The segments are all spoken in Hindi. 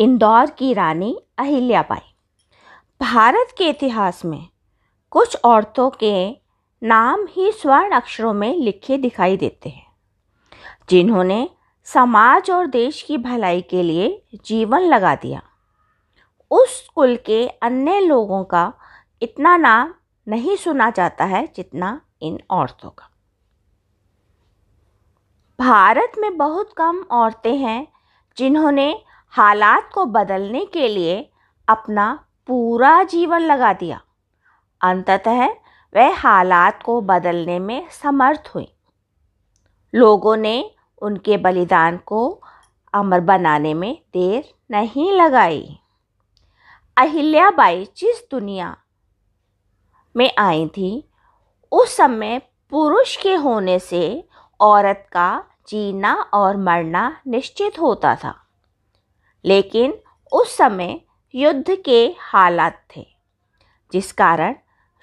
इंदौर की रानी अहिल्याबाई भारत के इतिहास में कुछ औरतों के नाम ही स्वर्ण अक्षरों में लिखे दिखाई देते हैं, जिन्होंने समाज और देश की भलाई के लिए जीवन लगा दिया। उस कुल के अन्य लोगों का इतना नाम नहीं सुना जाता है जितना इन औरतों का। भारत में बहुत कम औरतें हैं जिन्होंने हालात को बदलने के लिए अपना पूरा जीवन लगा दिया। अंततः वह हालात को बदलने में समर्थ हुई। लोगों ने उनके बलिदान को अमर बनाने में देर नहीं लगाई। अहिल्याबाई जिस दुनिया में आई थी, उस समय पुरुष के होने से औरत का जीना और मरना निश्चित होता था। लेकिन उस समय युद्ध के हालात थे, जिस कारण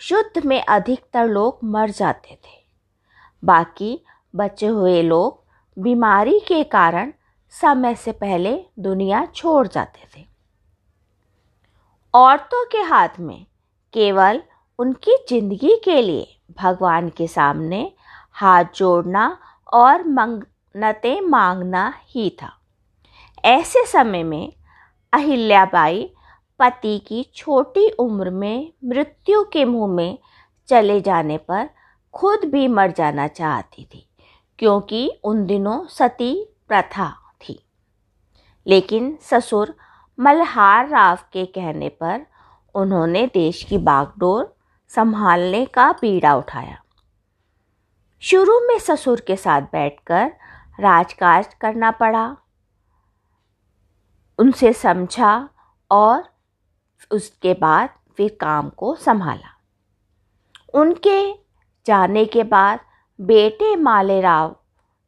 युद्ध में अधिकतर लोग मर जाते थे। बाकी बचे हुए लोग बीमारी के कारण समय से पहले दुनिया छोड़ जाते थे। औरतों के हाथ में केवल उनकी ज़िंदगी के लिए भगवान के सामने हाथ जोड़ना और मन्नतें मांगना ही था। ऐसे समय में अहिल्याबाई पति की छोटी उम्र में मृत्यु के मुँह में चले जाने पर खुद भी मर जाना चाहती थी, क्योंकि उन दिनों सती प्रथा थी। लेकिन ससुर मल्हार राव के कहने पर उन्होंने देश की बागडोर संभालने का पीड़ा उठाया। शुरू में ससुर के साथ बैठकर राजकाज करना पड़ा। उनसे समझा और उसके बाद फिर काम को संभाला। उनके जाने के बाद बेटे मालेराव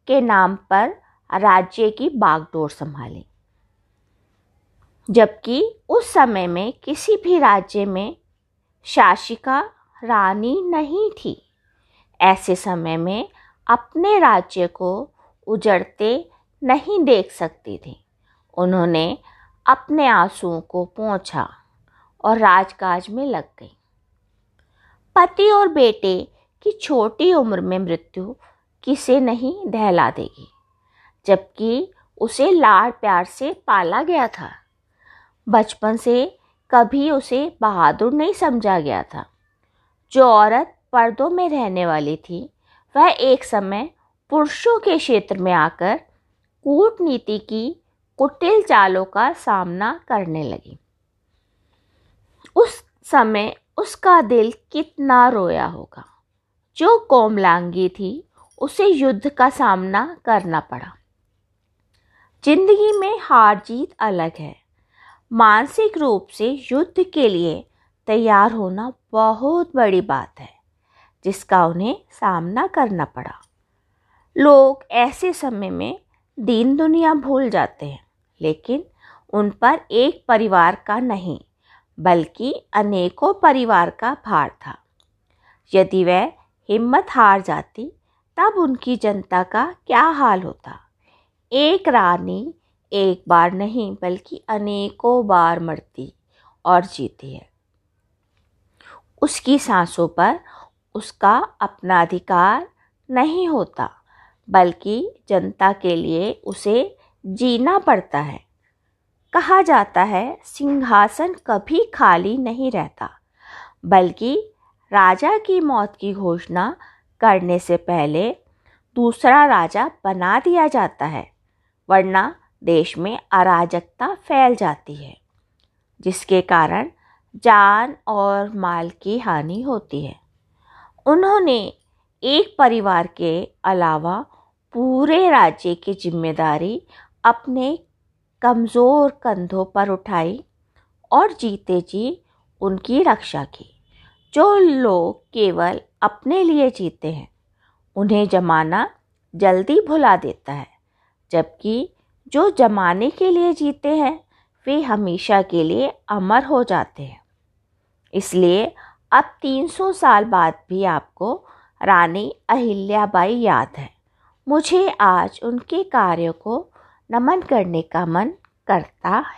के नाम पर राज्य की बागडोर संभाली। जबकि उस समय में किसी भी राज्य में शासिका रानी नहीं थी। ऐसे समय में अपने राज्य को उजड़ते नहीं देख सकती थी। उन्होंने अपने आंसुओं को पहुँचा और राजकाज में लग गई। पति और बेटे की छोटी उम्र में मृत्यु किसे नहीं दहला देगी, जबकि उसे लाड़ प्यार से पाला गया था। बचपन से कभी उसे बहादुर नहीं समझा गया था। जो औरत पर्दों में रहने वाली थी, वह एक समय पुरुषों के क्षेत्र में आकर कूटनीति की कुटिल चालों का सामना करने लगी। उस समय उसका दिल कितना रोया होगा। जो कोमलांगी थी, उसे युद्ध का सामना करना पड़ा। ज़िंदगी में हार जीत अलग है। मानसिक रूप से युद्ध के लिए तैयार होना बहुत बड़ी बात है, जिसका उन्हें सामना करना पड़ा। लोग ऐसे समय में दीन दुनिया भूल जाते हैं। लेकिन उन पर एक परिवार का नहीं, बल्कि अनेकों परिवार का भार था। यदि वह हिम्मत हार जाती, तब उनकी जनता का क्या हाल होता? एक रानी एक बार नहीं, बल्कि अनेकों बार मरती और जीती है। उसकी सांसों पर उसका अपना अधिकार नहीं होता, बल्कि जनता के लिए उसे जीना पड़ता है। कहा जाता है, सिंहासन कभी खाली नहीं रहता, बल्कि राजा की मौत की घोषणा करने से पहले दूसरा राजा बना दिया जाता है, वरना देश में अराजकता फैल जाती है, जिसके कारण जान और माल की हानि होती है। उन्होंने एक परिवार के अलावा पूरे राज्य की ज़िम्मेदारी अपने कमज़ोर कंधों पर उठाई और जीते जी उनकी रक्षा की। जो लोग केवल अपने लिए जीते हैं, उन्हें जमाना जल्दी भुला देता है, जबकि जो जमाने के लिए जीते हैं, वे हमेशा के लिए अमर हो जाते हैं। इसलिए अब 300 साल बाद भी आपको रानी अहिल्याबाई याद है। मुझे आज उनके कार्य को नमन करने का मन करता है।